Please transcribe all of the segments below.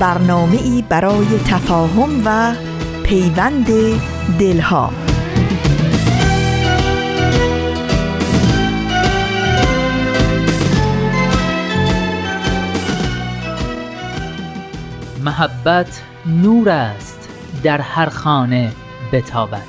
برنامه ای برای تفاهم و پیوند دلها. محبت نور است در هر خانه بتابد.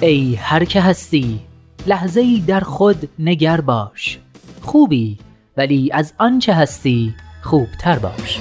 ای هر که هستی لحظه ای در خود نگر باش. خوبی؟ ولی از آنچه هستی خوبتر باش.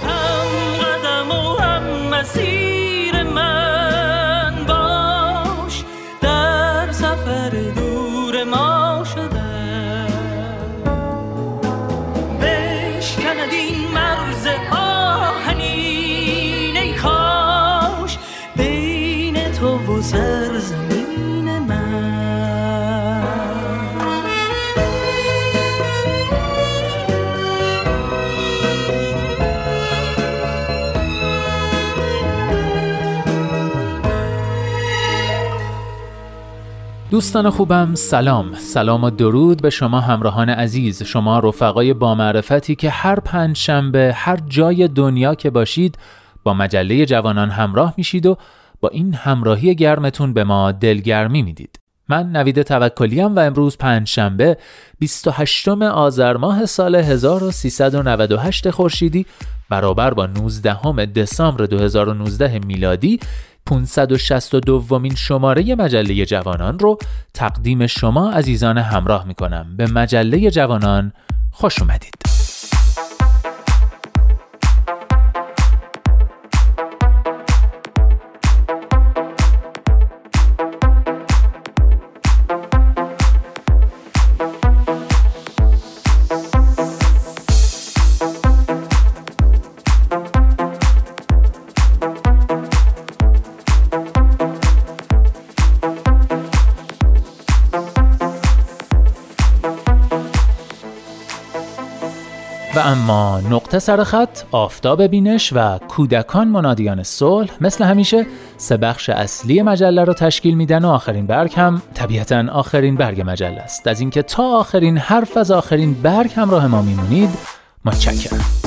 دوستان خوبم سلام. سلام و درود به شما همراهان عزیز. شما رفقای با معرفتی که هر پنج شنبه هر جای دنیا که باشید با مجله جوانان همراه میشید و با این همراهی گرمتون به ما دلگرمی می‌دید. من نوید توکلیم و امروز پنج شنبه 28 آذر ماه سال 1398 خورشیدی برابر با 19 دسامبر 2019 میلادی 562 ومین شماره مجله جوانان رو تقدیم شما عزیزان همراه می کنم به مجله جوانان خوش اومدید. و اما نقطه سرخط، آفتاب بینش و کودکان منادیان صلح مثل همیشه سه بخش اصلی مجله رو تشکیل میدن و آخرین برگ هم طبیعتا آخرین برگ مجله است. از اینکه تا آخرین حرف از آخرین برگ همراه ما میمونید متشکرم.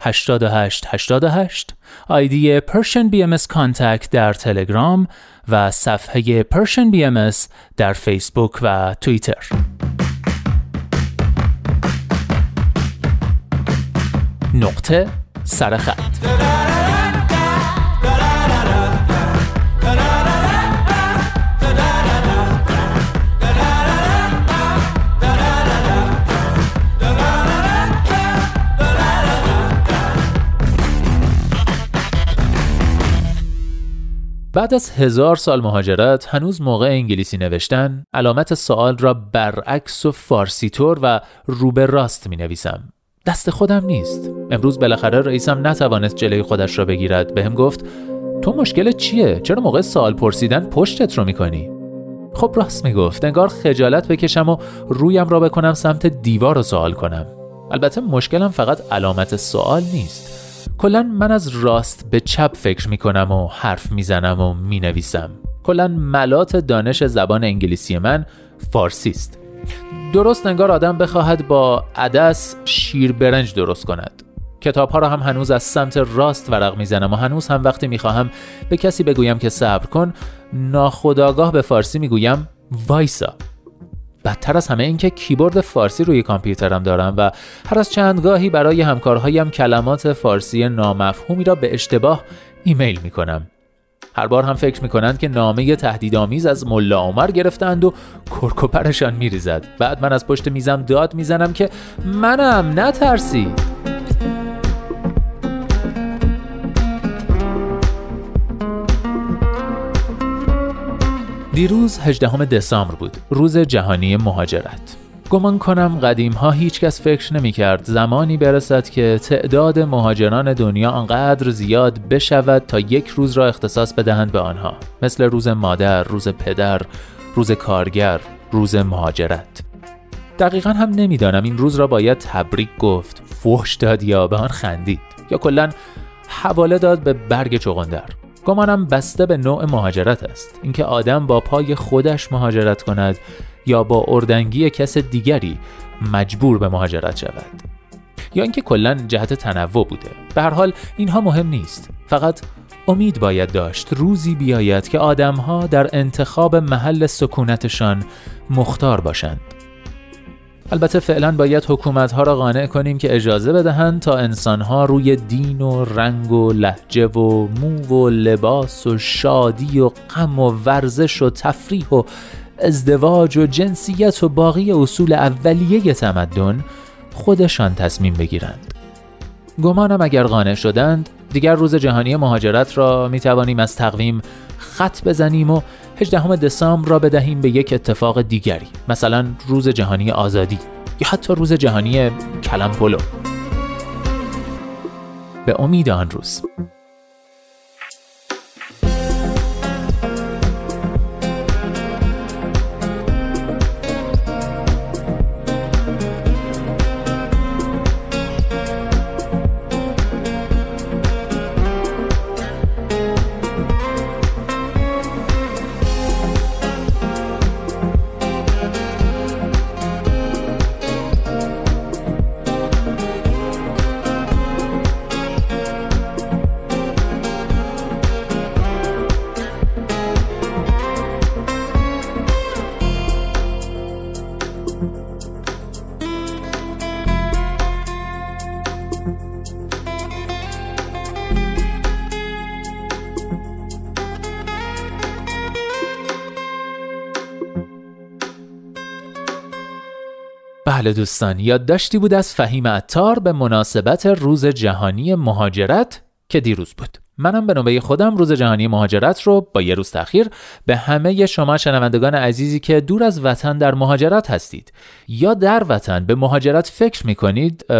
88 88 آیدی BM contact در تلگرام و صفحه BM در فیسبوک و توییتر. نقطه سرخط بعد از هزار سال مهاجرت هنوز موقع انگلیسی نوشتن علامت سوال را برعکس و فارسی طور و رو به راست می نویسم دست خودم نیست. امروز بالاخره رئیسم نتوانست جلوی خودش را بگیرد. بهم گفت تو مشکل چیه؟ چرا موقع سوال پرسیدن پشتت رو می‌کنی? خب راست می‌گفت انگار خجالت بکشم و رویم را بکنم سمت دیوار رو سوال کنم. البته مشکلم فقط علامت سوال نیست. کلا من از راست به چپ فکر می‌کنم و حرف می‌زنم و می‌نویسم. کلا ملات دانش زبان انگلیسی من فارسی است. درست انگار آدم بخواهد با عدس شیر برنج درست کند. کتاب ها را هم هنوز از سمت راست ورق می‌زنم و هنوز هم وقتی می‌خواهم به کسی بگویم که صبر کن ناخداگاه به فارسی می‌گویم وایسا. بدتر از همه اینکه کیبورد فارسی روی کامپیوترم دارم و هر از چندگاهی برای همکارهایم کلمات فارسی نامفهومی را به اشتباه ایمیل می‌کنم. هر بار هم فکر می‌کنند که نامه تهدیدآمیز از ملا عمر گرفتند و کرکوپرشان میریزد. بعد من از پشت میزم داد می‌زنم که منم نترسید. دیروز 18 دسامبر بود روز جهانی مهاجرت. گمان کنم قدیم ها هیچ کس فکر نمی کرد زمانی برسد که تعداد مهاجران دنیا آنقدر زیاد بشود تا یک روز را اختصاص بدهند به آنها مثل روز مادر، روز پدر، روز کارگر، روز مهاجرت. دقیقا هم نمی‌دانم این روز را باید تبریک گفت فحش داد یا به آن خندید یا کلا حواله داد به برگ چغندر. گمانم بسته به نوع مهاجرت است. اینکه آدم با پای خودش مهاجرت کند یا با اردنگی کس دیگری مجبور به مهاجرت شود. یا اینکه کلا جهت تنوع بوده. به هر حال اینها مهم نیست. فقط امید باید داشت روزی بیاید که آدمها در انتخاب محل سکونتشان مختار باشند. البته فعلا باید حکومت ها را قانع کنیم که اجازه بدهند تا انسان ها روی دین و رنگ و لحجه و مو و لباس و شادی و غم و ورزش و تفریح و ازدواج و جنسیت و باقی اصول اولیه تمدن خودشان تصمیم بگیرند. گمانم اگر قانع شدند دیگر روز جهانی مهاجرت را می توانیم از تقویم خط بزنیم و 18 دسامبر را بدهیم به یک اتفاق دیگری مثلا روز جهانی آزادی یا حتی روز جهانی کلم پلو به امید آن روز. بله دوستان یادداشتی بود از فهیم عطار به مناسبت روز جهانی مهاجرت که دیروز بود. منم به نوبه خودم روز جهانی مهاجرت رو با یه روز تاخیر به همه شما شنوندگان عزیزی که دور از وطن در مهاجرت هستید یا در وطن به مهاجرت فکر می‌کنید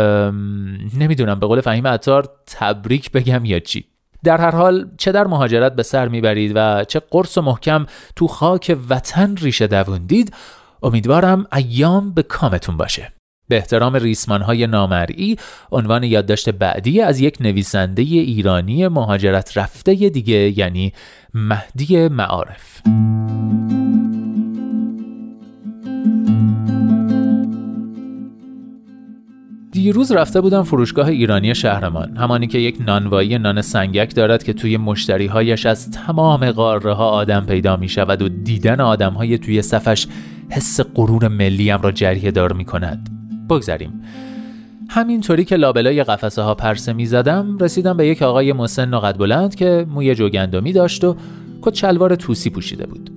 نمی‌دونم به قول فهیم عطار تبریک بگم یا چی؟ در هر حال چه در مهاجرت به سر می‌برید و چه قرص و محکم تو خاک وطن ریشه دووندید امیدوارم ایام به کامتون باشه. به احترام ریسمان های نامرئی عنوان یادداشت بعدی از یک نویسنده ایرانی مهاجرت رفته دیگه یعنی مهدی معارف. دیروز رفته بودم فروشگاه ایرانی شهرمان همانی که یک نانوایی نان سنگک دارد که توی مشتریهایش از تمام قاره ها آدم پیدا می شود و دیدن آدم های توی صفش حس غرور ملیم را جریه دار می کند. بگذریم. همینطوری که لابلای قفسه ها پرسه می زدم رسیدم به یک آقای مسن و قد بلند که موی جوگندمی داشت و کت شلوار توسی پوشیده بود.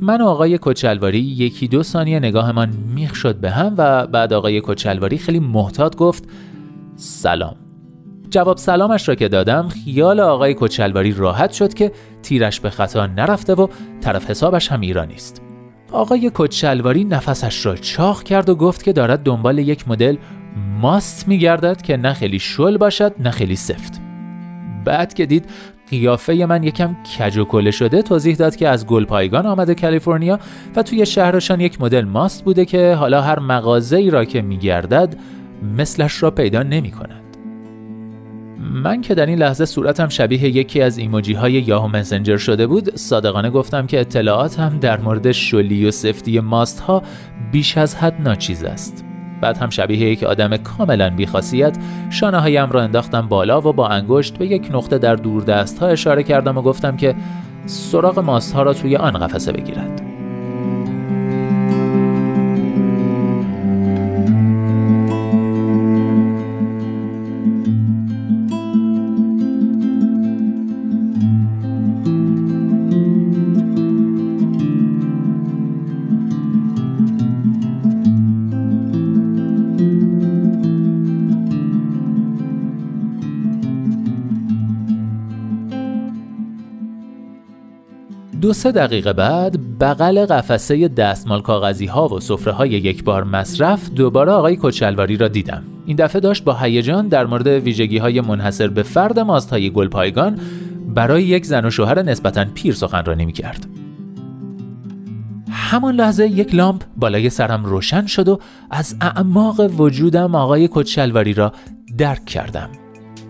من و آقای کچلواری یکی دو ثانیه نگاهمان میخ شد به هم و بعد آقای کچلواری خیلی محتاط گفت سلام. جواب سلامش را که دادم خیال آقای کچلواری راحت شد که تیرش به خطا نرفته و طرف حسابش هم ایرانی است. آقای کچلواری نفسش را چاخ کرد و گفت که دارد دنبال یک مدل ماست میگردد که نه خیلی شل باشد نه خیلی سفت. بعد که دید قیافه من یکم کج و کله شده توضیح داد که از گلپایگان آمده کالیفرنیا و توی شهرشان یک مدل ماست بوده که حالا هر مغازه ای را که میگردد مثلش را پیدا نمی کند. من که در این لحظه صورتم شبیه یکی از ایموجی های یاهو مسنجر شده بود صادقانه گفتم که اطلاعاتم در مورد شلی و سفتی ماست ها بیش از حد ناچیز است. بعد هم شبیه یک آدم کاملا بیخاصیت شانه هایم را انداختم بالا و با انگشت به یک نقطه در دور دست ها اشاره کردم و گفتم که سراغ ماست ها را توی آن قفسه بگیرد. دو سه دقیقه بعد بغل قفسه دستمال کاغذی ها و سفره های یک بار مصرف دوباره آقای کچلواری را دیدم این دفعه داشت با هیجان در مورد ویژگی های منحصر به فرد ماست های گلپایگان برای یک زن و شوهر نسبتا پیر سخنرانی می کرد. همان لحظه یک لامپ بالای سرم روشن شد و از اعماق وجودم آقای کچلواری را درک کردم.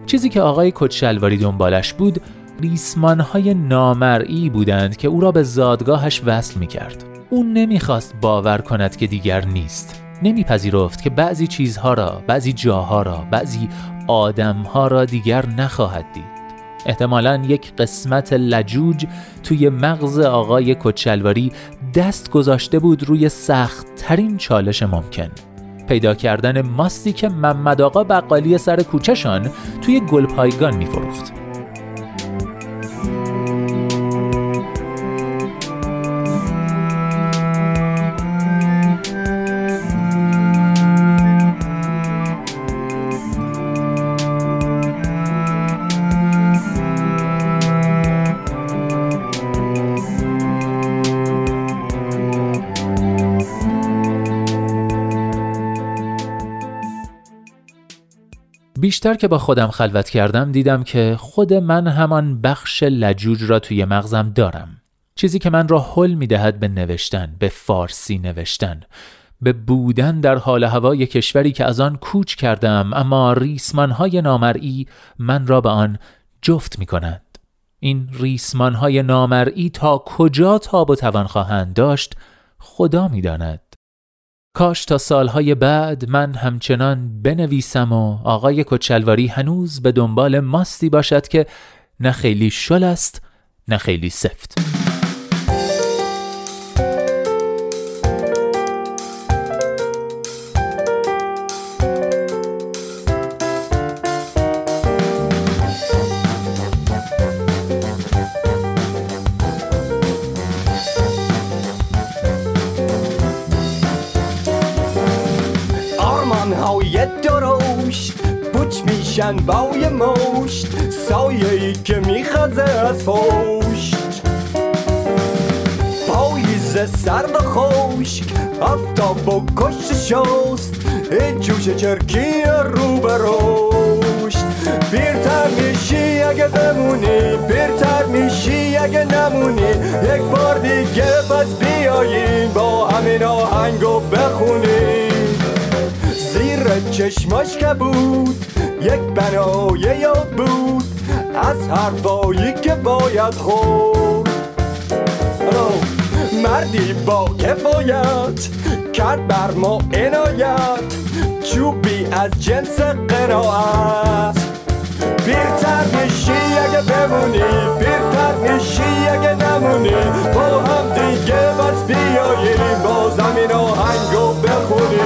چیزی که آقای کچلواری دنبالش بود ریسمانهای نامرئی بودند که او را به زادگاهش وصل می کرد. او نمی‌خواست باور کند که دیگر نیست. نمیپذیرفت که بعضی چیزها را، بعضی جاها را، بعضی آدمها را دیگر نخواهد دید. احتمالا یک قسمت لجوج توی مغز آقای کچلواری دست گذاشته بود روی سخت ترین چالش ممکن. پیدا کردن ماستی که محمد آقا بقالی سر کوچهشان توی گلپایگان میفروخت. بیشتر که با خودم خلوت کردم دیدم که خود من همان بخش لجوج را توی مغزم دارم چیزی که من را حل می دهد به نوشتن به فارسی نوشتن به بودن در حال هوای کشوری که از آن کوچ کردم اما ریسمانهای نامرئی من را به آن جفت می کند. این ریسمانهای نامرئی تا کجا تاب و توان خواهند داشت خدا می داند. کاش تا سالهای بعد من همچنان بنویسم و آقای کچلواری هنوز به دنبال ماستی باشد که نه خیلی شل است نه خیلی سفت. میشن با یه مشت سایه ای که میخزه از پشت پاییز سرد و خشک آفتاب و کشت شست. این جوش چرکی رو به رشت. پیرتر میشی اگه بمونی پیرتر میشی اگه نمونی. یک بار دیگه پس بیاییم با همین آهنگو بخونی. زیر چشماش که بود یک بنای یاد بود از حرفایی که باید خورد. مردی با کفایت کرد بر ما عنایت چوبی از جنس قرائت. پیرتر میشی اگه بمونی پیرتر میشی اگه نمونی. با هم دیگه بس بیاییم با زمین آهنگو بخونی.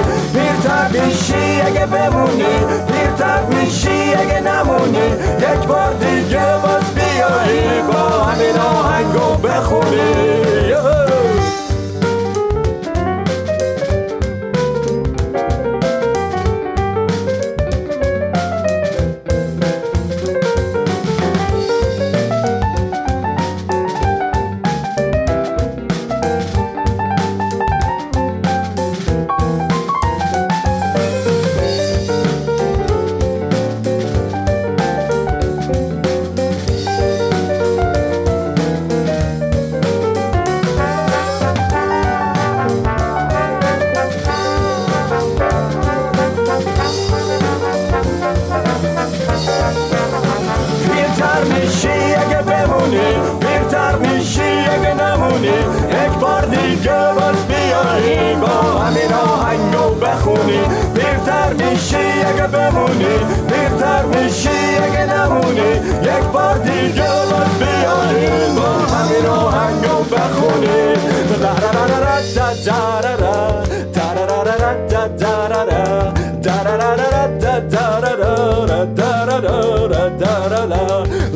پیرتر میشی اگه بمونی پیرتر میشی اگه نمونی. یک بار دیگه بس بیایی با همین آهنگو بخونی. جواد بیاره ما همین آهنگو بخونیم.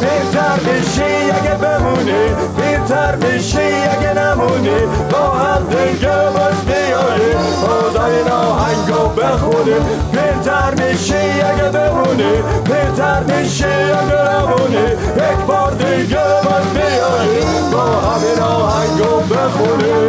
پیرتر میشی اگه بمونی پیرتر میشی اگه نمونی با هم دیگه باز بیایی خدای ناهنگو بخونی. پیرتر میشی اگه بمونی پیرتر میشی اگه نمونی. یک بار دیگه باز بیایی با همین آهنگو بخونی.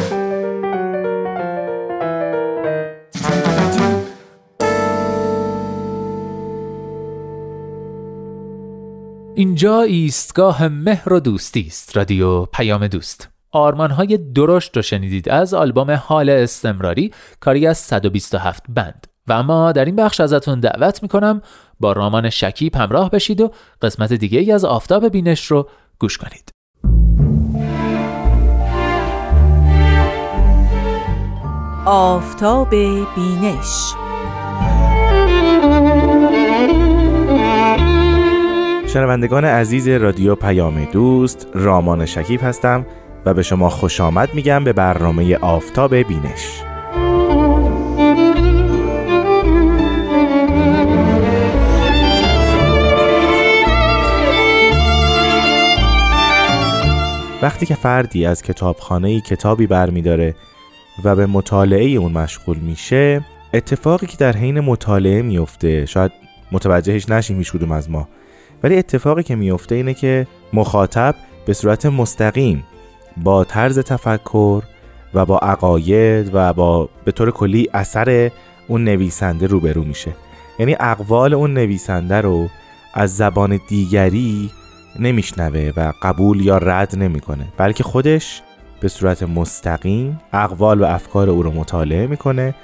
اینجا ایستگاه مهر و دوستی است رادیو پیام دوست. آرمانهای درشت رو شنیدید از آلبوم حال استمراری کاری از 127 بند. و اما در این بخش ازتون دعوت می‌کنم با رامان شکیب همراه بشید و قسمت دیگه ای از آفتاب بینش رو گوش کنید. آفتاب بینش شنوندگان عزیز رادیو پیام دوست رامان شکیب هستم و به شما خوش آمد میگم به برنامه آفتاب بینش. وقتی که فردی از کتابخانه کتابی برمیداره و به مطالعه اون مشغول میشه اتفاقی که در حین مطالعه میفته شاید متوجهش نشیم هیچ کدوم از ما. ولی اتفاقی که میفته اینه که مخاطب به صورت مستقیم با طرز تفکر و با عقاید و با به طور کلی اثر اون نویسنده روبرو میشه. یعنی اقوال اون نویسنده رو از زبان دیگری نمیشنوه و قبول یا رد نمی‌کنه بلکه خودش به صورت مستقیم اقوال و افکار او رو مطالعه می‌کنه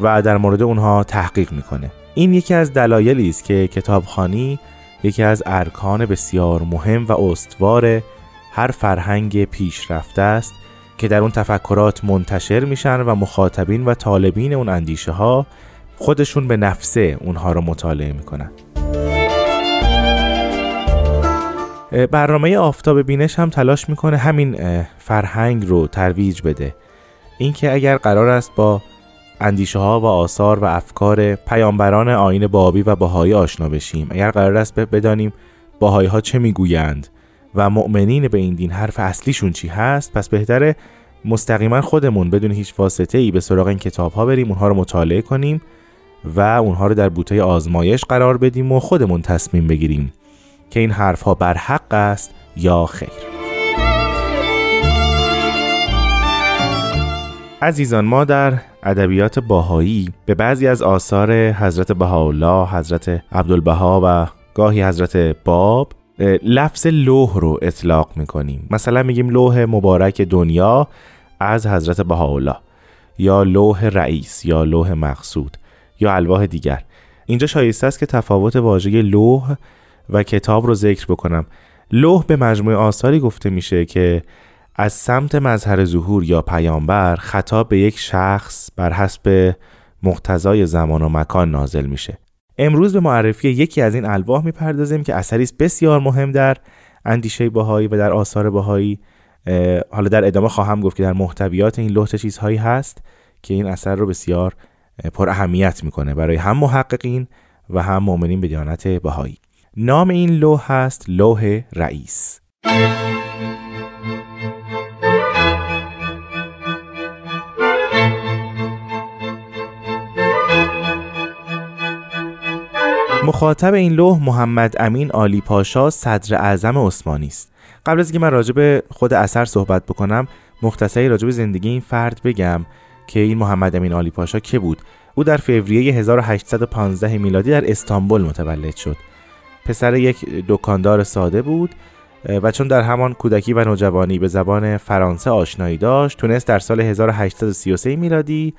و در مورد اونها تحقیق می‌کنه. این یکی از دلایلی است که کتابخانی یکی از ارکان بسیار مهم و استوار هر فرهنگ پیشرفته است که در اون تفکرات منتشر میشن و مخاطبین و طالبین اون اندیشه ها خودشون به نفسه اونها رو مطالعه می‌کنن. برنامه آفتاب بینش هم تلاش می‌کنه همین فرهنگ رو ترویج بده. اینکه اگر قرار است با اندیشه ها و آثار و افکار پیامبران آین بابی و باهایی آشنا بشیم. اگر قرار است بدانیم باهایی ها چه می‌گویند و مؤمنین به این دین حرف اصلیشون چی هست پس بهتره مستقیما خودمون بدون هیچ واسطه ای به سراغ این کتاب ها بریم اونها رو مطالعه کنیم و اونها رو در بوته آزمایش قرار بدیم و خودمون تصمیم بگیریم که این حرف ها بر حق است یا خیر. عزیزان ما در ادبیات باهایی به بعضی از آثار حضرت بهاءالله، حضرت عبدالبها و گاهی حضرت باب لفظ لوح رو اطلاق می‌کنیم. مثلا میگیم لوح مبارک دنیا از حضرت بهاءالله یا لوح رئیس یا لوح مقصود یا الواح دیگر. اینجا شایسته است که تفاوت واژه لوح و کتاب رو ذکر بکنم. لوح به مجموعه آثاری گفته میشه که از سمت مظهر ظهور یا پیامبر خطاب به یک شخص بر حسب مقتضای زمان و مکان نازل میشه. امروز به معرفی یکی از این الواح می‌پردازیم که اثری است بسیار مهم در اندیشه بهایی و در آثار بهایی. حالا در ادامه خواهم گفت که در محتویات این لوح چه چیزهایی هست که این اثر رو بسیار پر اهمیت می‌کنه برای هم محققین و هم مؤمنین به دیانت بهایی. نام این لوح هست لوح رئیس. مخاطب این لوح محمد امین آلی پاشا صدر اعظم عثمانی است. قبل از اینکه من راجع به خود اثر صحبت بکنم مختصری راجع به زندگی این فرد بگم که این محمد امین آلی پاشا که بود. او در فوریه 1815 میلادی در استانبول متولد شد. پسر یک دکاندار ساده بود و چون در همان کودکی و نوجوانی به زبان فرانسه آشنایی داشت تونست در سال 1833 میلادی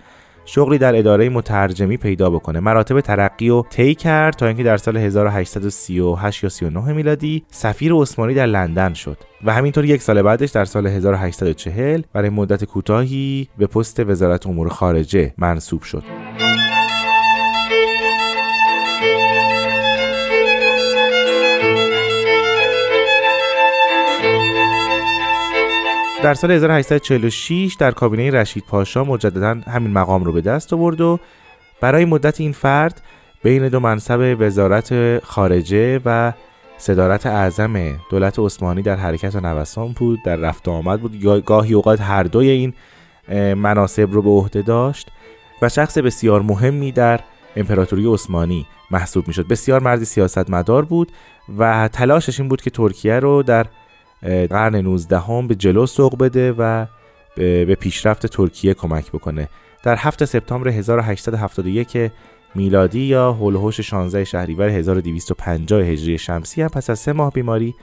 شغلی در اداره مترجمی پیدا بکنه. مراتب ترقی و طی کرد تا اینکه در سال 1838 یا 39 میلادی سفیر عثمانی در لندن شد و همینطور یک سال بعدش در سال 1840 برای مدت کوتاهی به پست وزارت امور خارجه منصوب شد. در سال 1846 در کابینه رشید پاشا مجددا همین مقام رو به دست آورد و برای مدت این فرد بین دو منصب وزارت خارجه و صدارت اعظم دولت عثمانی در حرکت و نوسان بود در رفت و آمد بود. گاهی اوقات هر دوی این مناسب رو به عهده داشت و شخص بسیار مهمی در امپراتوری عثمانی محسوب می‌شد. بسیار مردی سیاستمدار بود و تلاشش این بود که ترکیه رو در قرن 19 هم به جلو سوق بده و به پیشرفت ترکیه کمک بکنه. در 7 سپتامبر 1871 میلادی یا هولوش 16 شهریور 1250 هجری شمسی هم پس از سه ماه بیماری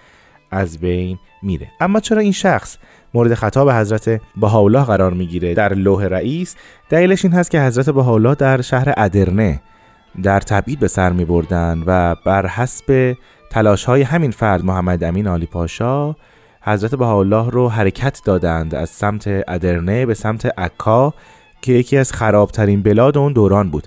از بین میره. اما چرا این شخص مورد خطاب حضرت بهاءالله قرار می‌گیره؟ در لوح رئیس دلیلش این هست که حضرت بهاءالله در شهر ادرنه در تبعید به سر می بردن و بر حسب تلاش های همین فرد محمد امین آلی پاشا حضرت بهاءالله رو حرکت دادند از سمت ادرنه به سمت عکا که یکی از خرابترین بلاد اون دوران بود.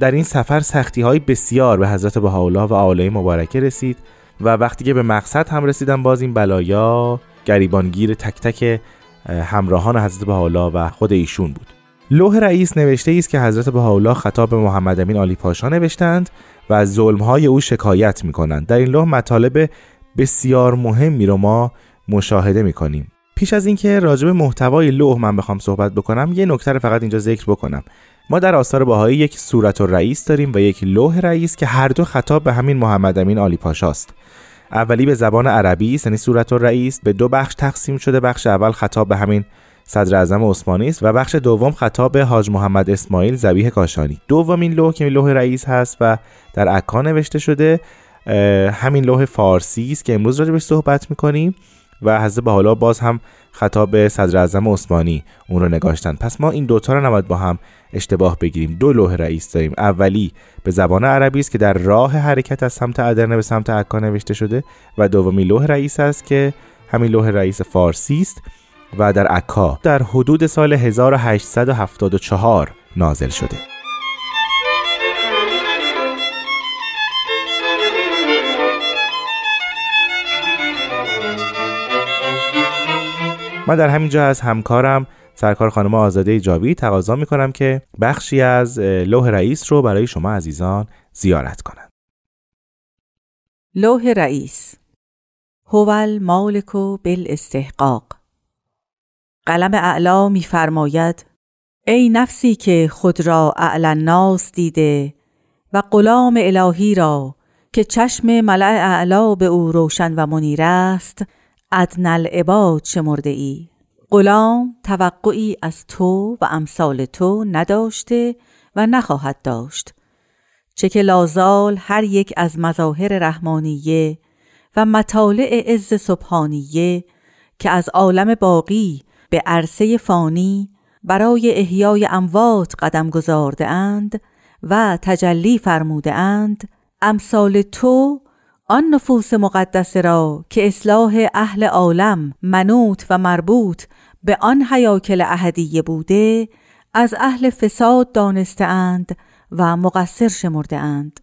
در این سفر سختی های بسیار به حضرت بهاءالله و آله مبارکه رسید و وقتی که به مقصد هم رسیدن باز این بلایا گریبانگیر تک تک همراهان حضرت بهاءالله و خود ایشون بود. لوح رئیس نوشته است که حضرت بهاءالله خطاب به محمد امین آلی پاشا نوشتند و از ظلمهای او شکایت می کنند در این لوح مطالب بسیار مهمی رو ما مشاهده می کنیم پیش از اینکه راجع به محتوای لوح من بخوام صحبت بکنم یه نکته رو فقط اینجا ذکر بکنم. ما در آثار باهایی یک صورت و رئیس داریم و یک لوح رئیس که هر دو خطاب به همین محمد امین آلی پاشاست اولی به زبان عربی است یعنی صورت و رئیس به دو بخش تقسیم شده. بخش اول خطاب به همین صدر اعظم عثمانی است و بخش دوم خطاب به حاج محمد اسماعیل زبیح کاشانی. دومین لوح که لوح رئیس هست و در عکا نوشته شده همین لوح فارسی است که امروز راجبش صحبت می‌کنیم و حضرت به حالا باز هم خطاب به صدر اعظم عثمانی اون رو نگاشتن پس ما این دوتا رو نباید با هم اشتباه بگیریم. دو لوح رئیس داریم. اولی به زبان عربی است که در راه حرکت از سمت ادرنه به سمت عکا نوشته شده و دومی لوح رئیس است که همین لوح رئیس فارسی است. و در عکا در حدود سال 1874 نازل شده من در همینجا از همکارم سرکار خانم آزاده جاوی تقاضا می‌کنم که بخشی از لوح رئیس رو برای شما عزیزان زیارت کنند. لوح رئیس هو مالک و استحقاق قلم اعلا میفرماید ای نفسی که خود را اعلا ناس دیده و غلام الهی را که چشم ملع اعلا به او روشن و منیر است ادن العباد شمرده ای. غلام توقعی از تو و امثال تو نداشته و نخواهد داشت چه که لازال هر یک از مظاهر رحمانیه و مطالع عز سبحانیه که از عالم باقی به عرصه فانی برای احیای اموات قدم گذارده اند و تجلی فرموده اند امثال تو آن نفوس مقدس را که اصلاح اهل عالم منوط و مربوط به آن هیاکل احدیه بوده از اهل فساد دانسته اند و مقصر شمرده اند.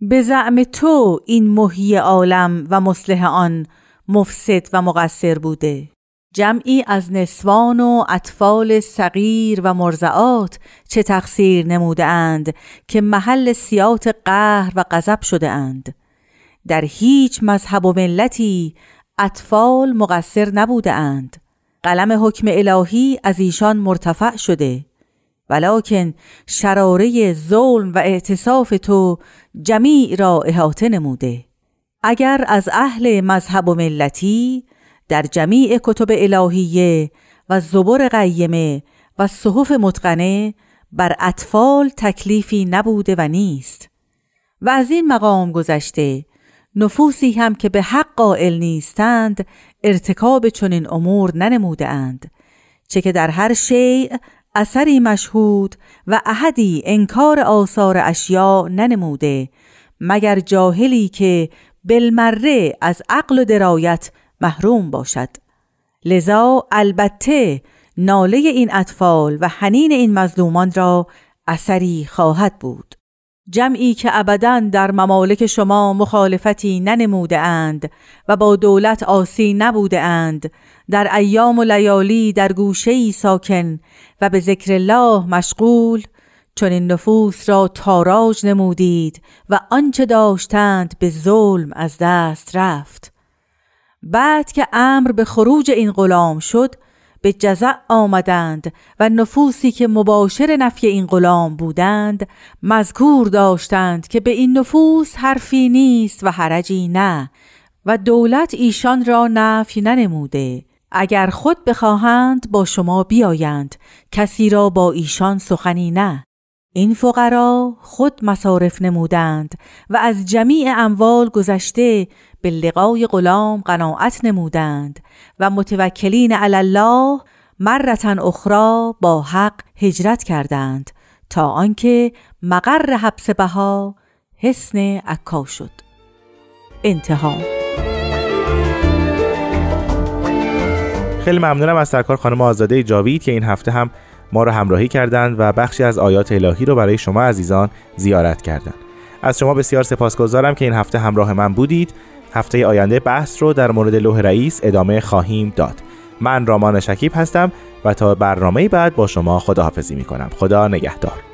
به زعم تو این محیی عالم و مصلح آن مفسد و مقصر بوده. جمعی از نسوان و اطفال صغیر و مرضعات چه تقصیر نموده اند که محل سیاط قهر و غضب شده اند در هیچ مذهب و ملتی اطفال مقصر نبوده اند قلم حکم الهی از ایشان مرتفع شده. ولکن شراره ظلم و اعتصاف تو جمیع را احاطه نموده. اگر از اهل مذهب و ملتی در جمیع کتب الهیه و زبر قیمه و صحف متقنه بر اطفال تکلیفی نبوده و نیست. و از این مقام گذشته نفوسی هم که به حق قائل نیستند ارتکاب چنین امور ننموده اند چه که در هر شیء اثری مشهود و احدی انکار آثار اشیاء ننموده مگر جاهلی که بالمره از عقل و درایت محروم باشد. لذا البته ناله این اطفال و حنین این مظلومان را اثری خواهد بود. جمعی که ابدا در ممالک شما مخالفتی ننموده اند و با دولت آسی نبوده اند در ایام و لیالی در گوشه ساکن و به ذکر الله مشغول چون این نفوس را تاراج نمودید و آنچه داشتند به ظلم از دست رفت. بعد که امر به خروج این غلام شد به جزع آمدند و نفوسی که مباشر نفی این غلام بودند مذکور داشتند که به این نفوس حرفی نیست و حرجی نه و دولت ایشان را نفی ننموده. اگر خود بخواهند با شما بیایند. کسی را با ایشان سخنی نه. این فقرا خود مصارف نمودند و از جمیع اموال گذشته به لقای غلام قناعت نمودند و متوکلین علی الله مرتن اخرى با حق هجرت کردند تا آنکه مقر حبس بها حسن عکا شد انتها خیلی ممنونم از سرکار خانم آزاده جاوید که این هفته هم ما رو همراهی کردند و بخشی از آیات الهی رو برای شما عزیزان زیارت کردند. از شما بسیار سپاسگزارم که این هفته همراه من بودید. هفته آینده بحث رو در مورد لوح رئیس ادامه خواهیم داد. من رامان شکیب هستم و تا برنامه بعد با شما خداحافظی می کنم. خدا نگهدار.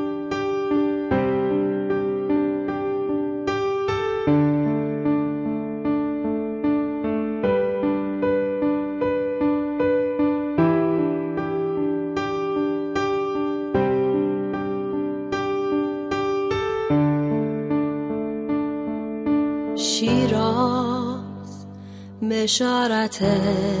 بشارت یه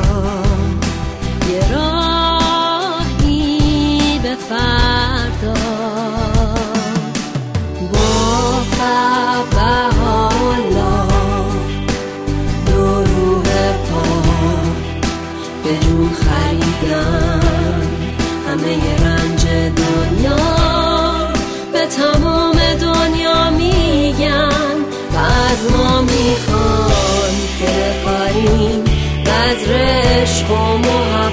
عشق و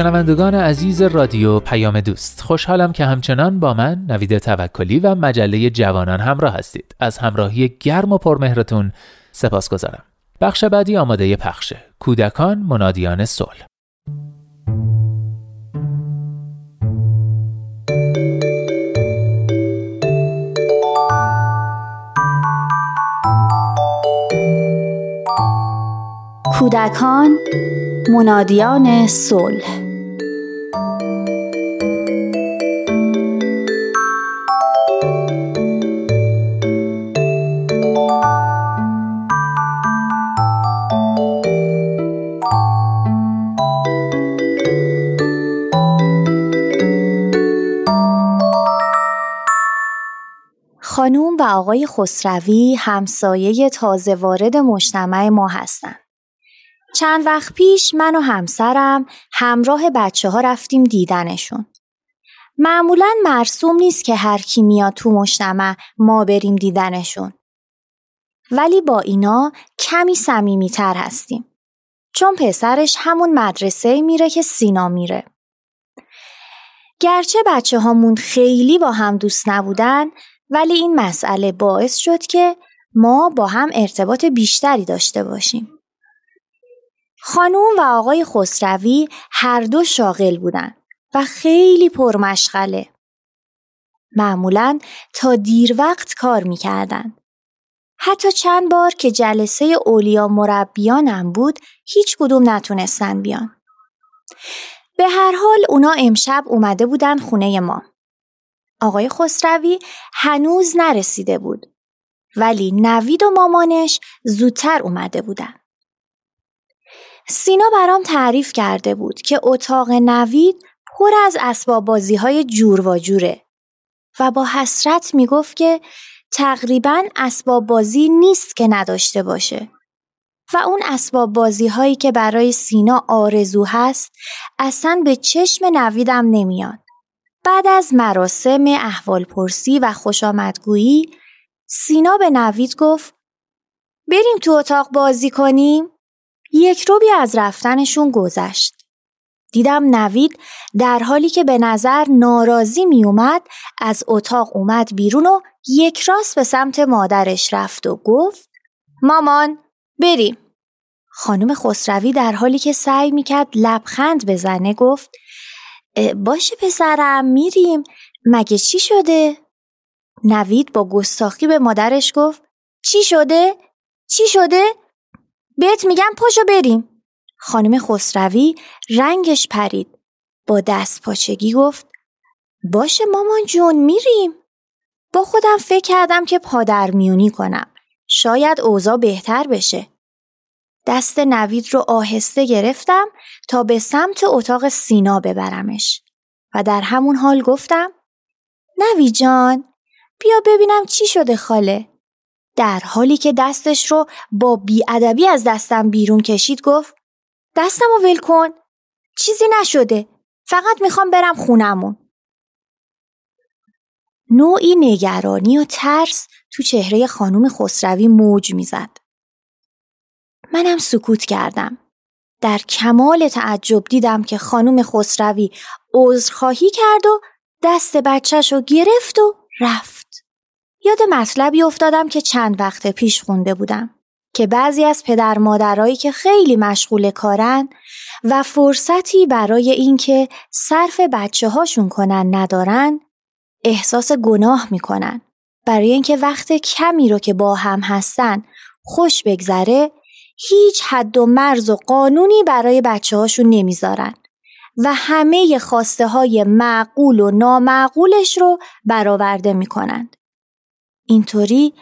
شنوندگان عزیز رادیو پیام دوست خوشحالم که همچنان با من نوید توکلی و مجله جوانان همراه هستید. از همراهی گرم و پرمهرتون سپاس گذارم بخش بعدی آماده پخشه کودکان منادیان صلح. کودکان منادیان صلح. خانوم و آقای خسروی همسایه تازه وارد مجتمع ما هستند. چند وقت پیش من و همسرم همراه بچه ها رفتیم دیدنشون. معمولا مرسوم نیست که هر کی میاد تو مجتمع ما بریم دیدنشون. ولی با اینا کمی صمیمیتر هستیم. چون پسرش همون مدرسه میره که سینا میره. گرچه بچه هامون خیلی با هم دوست نبودن ولی این مسئله باعث شد که ما با هم ارتباط بیشتری داشته باشیم. خانوم و آقای خسروی هر دو شاغل بودن و خیلی پرمشغله. معمولا تا دیر وقت کار می‌کردن. حتی چند بار که جلسه اولیا مربیانم بود هیچ کدوم نتونستن بیان. به هر حال اونا امشب اومده بودن خونه ما. آقای خسروی هنوز نرسیده بود. ولی نوید و مامانش زودتر اومده بودن. سینا برام تعریف کرده بود که اتاق نوید پر از اسباب بازی های جور و جوره و با حسرت می‌گفت که تقریبا اسباب بازی نیست که نداشته باشه و اون اسباب بازی هایی که برای سینا آرزو هست اصلا به چشم نویدم نمیاد. بعد از مراسم احوال پرسی و خوش آمدگویی سینا به نوید گفت بریم تو اتاق بازی کنیم؟ یک روبی از رفتنشون گذشت. دیدم نوید در حالی که به نظر ناراضی می اومد از اتاق اومد بیرون و یک راست به سمت مادرش رفت و گفت مامان بریم. خانم خسروی در حالی که سعی می‌کرد لبخند بزنه گفت باشه پسرم میریم مگه چی شده؟ نوید با گستاخی به مادرش گفت چی شده؟ چی شده؟ بهت میگم پاشو بریم خانم خسروی رنگش پرید با دست پاچگی گفت باشه مامان جون میریم با خودم فکر کردم که پادر میونی کنم شاید اوضاع بهتر بشه دست نوید رو آهسته گرفتم تا به سمت اتاق سینا ببرمش و در همون حال گفتم نوید جان بیا ببینم چی شده خاله. در حالی که دستش رو با بیادبی از دستم بیرون کشید گفت دستم رو ول کن چیزی نشده فقط می‌خوام برم خونمون. نوعی نگرانی و ترس تو چهره خانم خسروی موج می‌زد. منم سکوت کردم. در کمال تعجب دیدم که خانم خسروی عذرخواهی کرد و دست بچهش رو گرفت و رفت. یاد مطلبی افتادم که چند وقت پیش خونده بودم که بعضی از پدر مادرایی که خیلی مشغول کارن و فرصتی برای اینکه صرف بچه هاشون کنن ندارن احساس گناه می‌کنن. برای اینکه وقت کمی رو که با هم هستن خوش بگذره هیچ حد و مرز و قانونی برای بچه هاشون نمی‌ذارن و همه خواسته های معقول و نامعقولش رو برآورده می‌کنند. اینطوری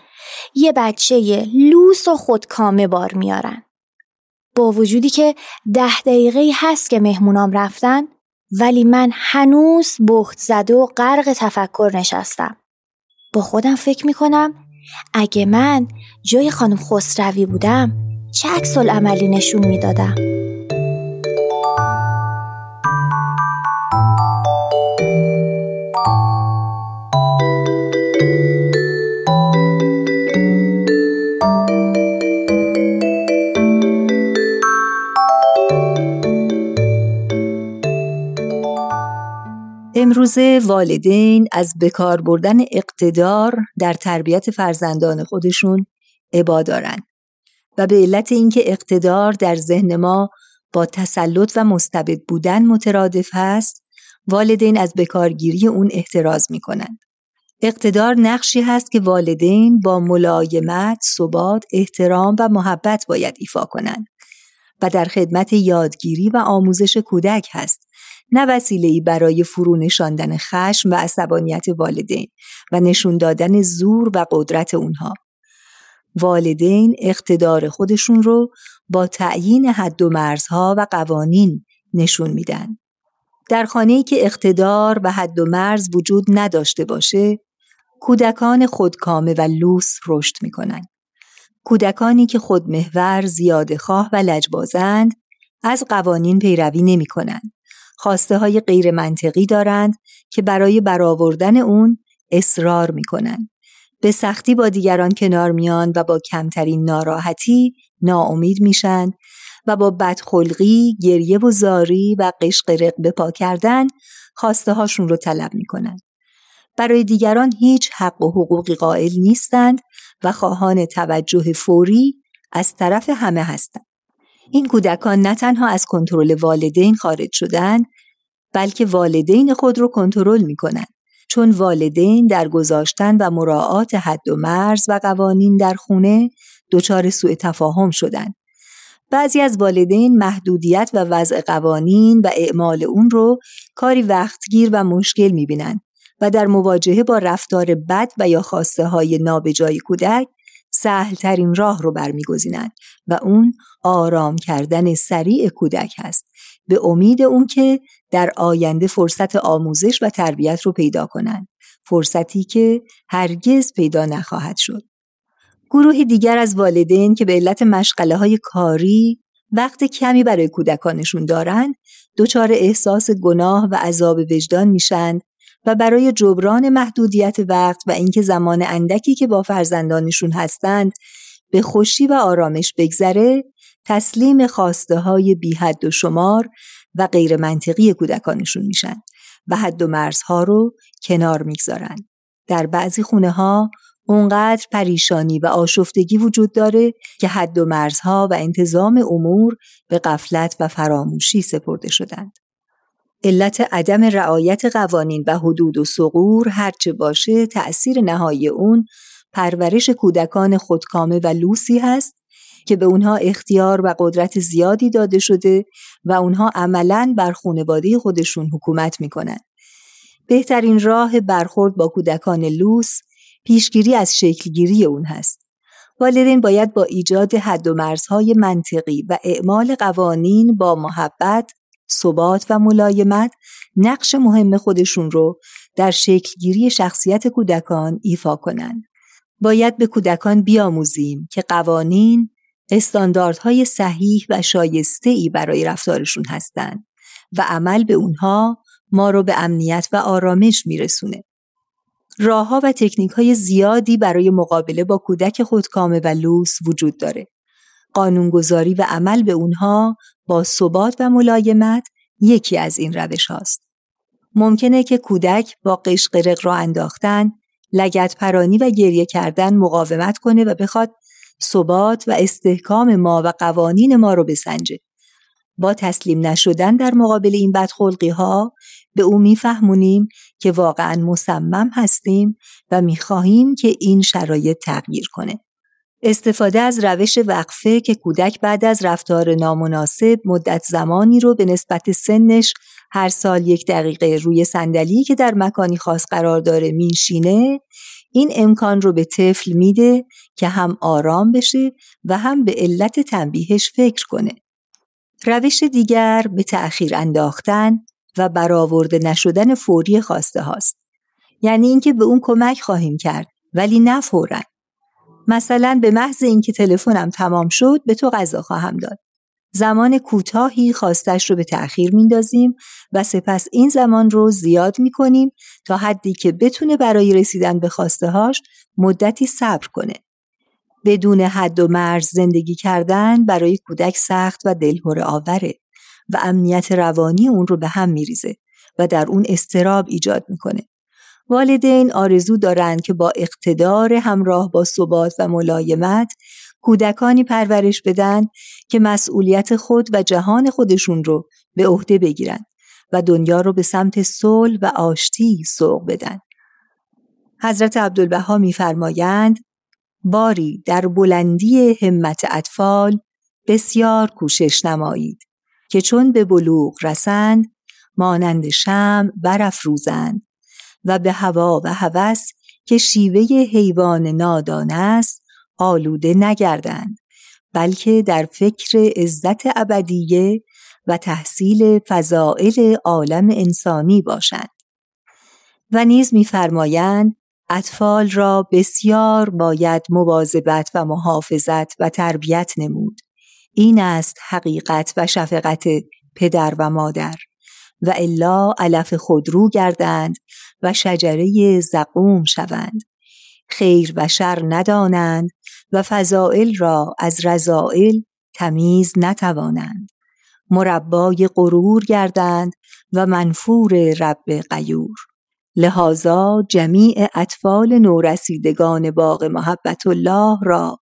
یه بچه لوس و خودکامه بار میارن. با وجودی که ده دقیقه هست که مهمونام رفتن ولی من هنوز بخت زده و غرق تفکر نشستم. با خودم فکر می‌کنم اگه من جای خانم خسروی بودم چه عکس عملی نشون می‌دادم. امروزه والدین از بکار بردن اقتدار در تربیت فرزندان خودشون عبا دارند و به علت اینکه اقتدار در ذهن ما با تسلط و مستبد بودن مترادف هست والدین از بکارگیری اون احتراز می کنند. اقتدار نقشی هست که والدین با ملایمت، ثبات، احترام و محبت باید ایفا کنند و در خدمت یادگیری و آموزش کودک هست نه وسیله‌ای برای فرو نشاندن خشم و عصبانیت والدین و نشون دادن زور و قدرت اونها. والدین اقتدار خودشون رو با تعیین حد و مرزها و قوانین نشون میدن. در خانه‌ای که اقتدار و حد و مرز وجود نداشته باشه، کودکان خودکامه و لوس رشد می‌کنن. کودکانی که خودمحور، زیادخواه و لجبازند از قوانین پیروی نمی کنند. خواسته های غیر منطقی دارند که برای برآوردن اون اصرار می کنند. به سختی با دیگران کنار میان و با کمترین ناراحتی ناامید میشن و با بدخلقی، گریه و زاری و قشق رق پا کردن خواسته هاشون رو طلب می‌کنن. برای دیگران هیچ حق و حقوقی قائل نیستند و خواهان توجه فوری از طرف همه هستند. این کودکان نه تنها از کنترل والدین خارج شدند بلکه والدین خود رو کنترل می کنند چون والدین در گذاشتن و مراعات حد و مرز و قوانین در خونه دچار سوء تفاهم شدند. بعضی از والدین محدودیت و وضع قوانین و اعمال اون رو کاری وقتگیر و مشکل می‌بینند و در مواجهه با رفتار بد و یا خواسته های نابجای کودک سهل ترین راه رو برمیگزینند و اون آرام کردن سریع کودک هست. به امید اون که در آینده فرصت آموزش و تربیت رو پیدا کنند. فرصتی که هرگز پیدا نخواهد شد. گروه دیگر از والدین که به علت مشغله های کاری وقت کمی برای کودکانشون دارند دچار احساس گناه و عذاب وجدان میشند و برای جبران محدودیت وقت و اینکه زمان اندکی که با فرزندانشون هستند به خوشی و آرامش بگذره تسلیم خواسته های بی حد و شمار و غیر منطقی کودکانشون میشن و حد و مرزها رو کنار می‌گذارن. در بعضی خونه ها اونقدر پریشانی و آشفتگی وجود داره که حد و مرزها و انتظام امور به قفلت و فراموشی سپرده شدند. علت عدم رعایت قوانین و حدود و سقور هرچه باشه تأثیر نهایی اون پرورش کودکان خودکامه و لوسی هست که به اونها اختیار و قدرت زیادی داده شده و اونها عملا بر خانواده خودشون حکومت می‌کنن. بهترین راه برخورد با کودکان لوس پیشگیری از شکلگیری اون هست. والدین باید با ایجاد حد و مرزهای منطقی و اعمال قوانین با محبت، ثبات و ملایمت نقش مهم خودشون رو در شکلگیری شخصیت کودکان ایفا کنند. باید به کودکان بیاموزیم که قوانین استانداردهای صحیح و شایسته ای برای رفتارشون هستند و عمل به اونها ما رو به امنیت و آرامش میرسونه. راهها و تکنیک های زیادی برای مقابله با کودک خودکامه و لوس وجود داره. قانونگذاری و عمل به اونها با ثبات و ملایمت یکی از این روش هاست. ممکنه که کودک با قشقرق را انداختن، لگت پرانی و گریه کردن مقاومت کنه و بخواد ثبات و استحکام ما و قوانین ما رو بسنجه. با تسلیم نشدن در مقابل این بدخلقی ها به او میفهمونیم که واقعا مصمم هستیم و می‌خواهیم که این شرایط تغییر کنه. استفاده از روش وقفه که کودک بعد از رفتار نامناسب مدت زمانی رو به نسبت سنش هر سال یک دقیقه روی صندلی که در مکانی خاص قرار داره مینشینه این امکان رو به طفل میده که هم آرام بشه و هم به علت تنبیهش فکر کنه. روش دیگر به تأخیر انداختن و برآورده نشدن فوری خواسته هاست. یعنی اینکه به اون کمک خواهیم کرد ولی نه فورا. مثلا به محض اینکه تلفنم تمام شد به تو غذا خواهم داد. زمان کوتاهی خواستش رو به تأخیر میندازیم و سپس این زمان رو زیاد می‌کنیم تا حدی که بتونه برای رسیدن به خواسته هاش مدتی صبر کنه. بدون حد و مرز زندگی کردن برای کودک سخت و دلهوره آوره و امنیت روانی اون رو به هم میریزه و در اون استراب ایجاد می‌کنه. والدین آرزو دارند که با اقتدار همراه با ثبات و ملایمت کودکانی پرورش بدن که مسئولیت خود و جهان خودشون رو به عهده بگیرن و دنیا رو به سمت صلح و آشتی سوق بدن. حضرت عبدالبها میفرمایند باری در بلندی همت اطفال بسیار کوشش نمایید که چون به بلوغ رسند مانند شم برافروزند و به هوا و هوس که شیوه حیوان نادان است آلوده نگردند بلکه در فکر عزت ابدیه و تحصیل فضائل عالم انسانی باشند. و نیز می‌فرمایند اطفال را بسیار باید مواظبت و محافظت و تربیت نمود. این است حقیقت و شفقت پدر و مادر. و الا علف خودرو گردند و شجره زقوم شوند. خیر و شر ندانند و فضائل را از رضائل تمیز نتوانند. مربای غرور گردند و منفور رب غیور. لحاظا جمیع اطفال نورسیدگان باغ محبت الله را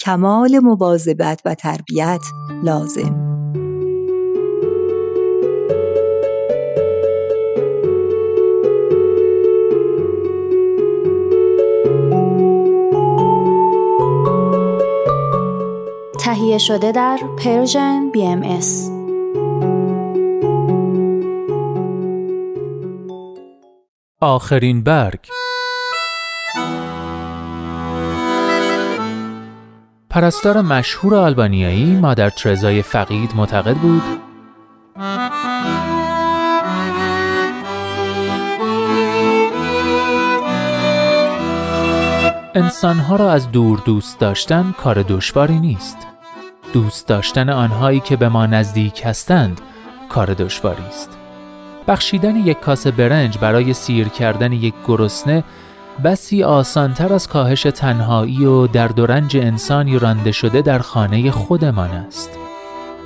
کمال مواظبت و تربیت لازم. تهیه شده در پرژن BMS آخرین برگ. پرستار مشهور آلبانیایی مادر ترزای فقید معتقد بود انسانها را از دور دوست داشتن کار دشواری نیست. دوست داشتن آنهایی که به ما نزدیک هستند کار دشواری است. بخشیدن یک کاسه برنج برای سیر کردن یک گرسنه بسی آسانتر از کاهش تنهایی و درد و رنج انسانی رانده شده در خانه خودمان است.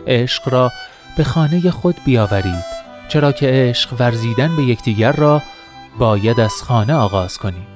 عشق را به خانه خود بیاورید چرا که عشق ورزیدن به یکدیگر را باید از خانه آغاز کنیم.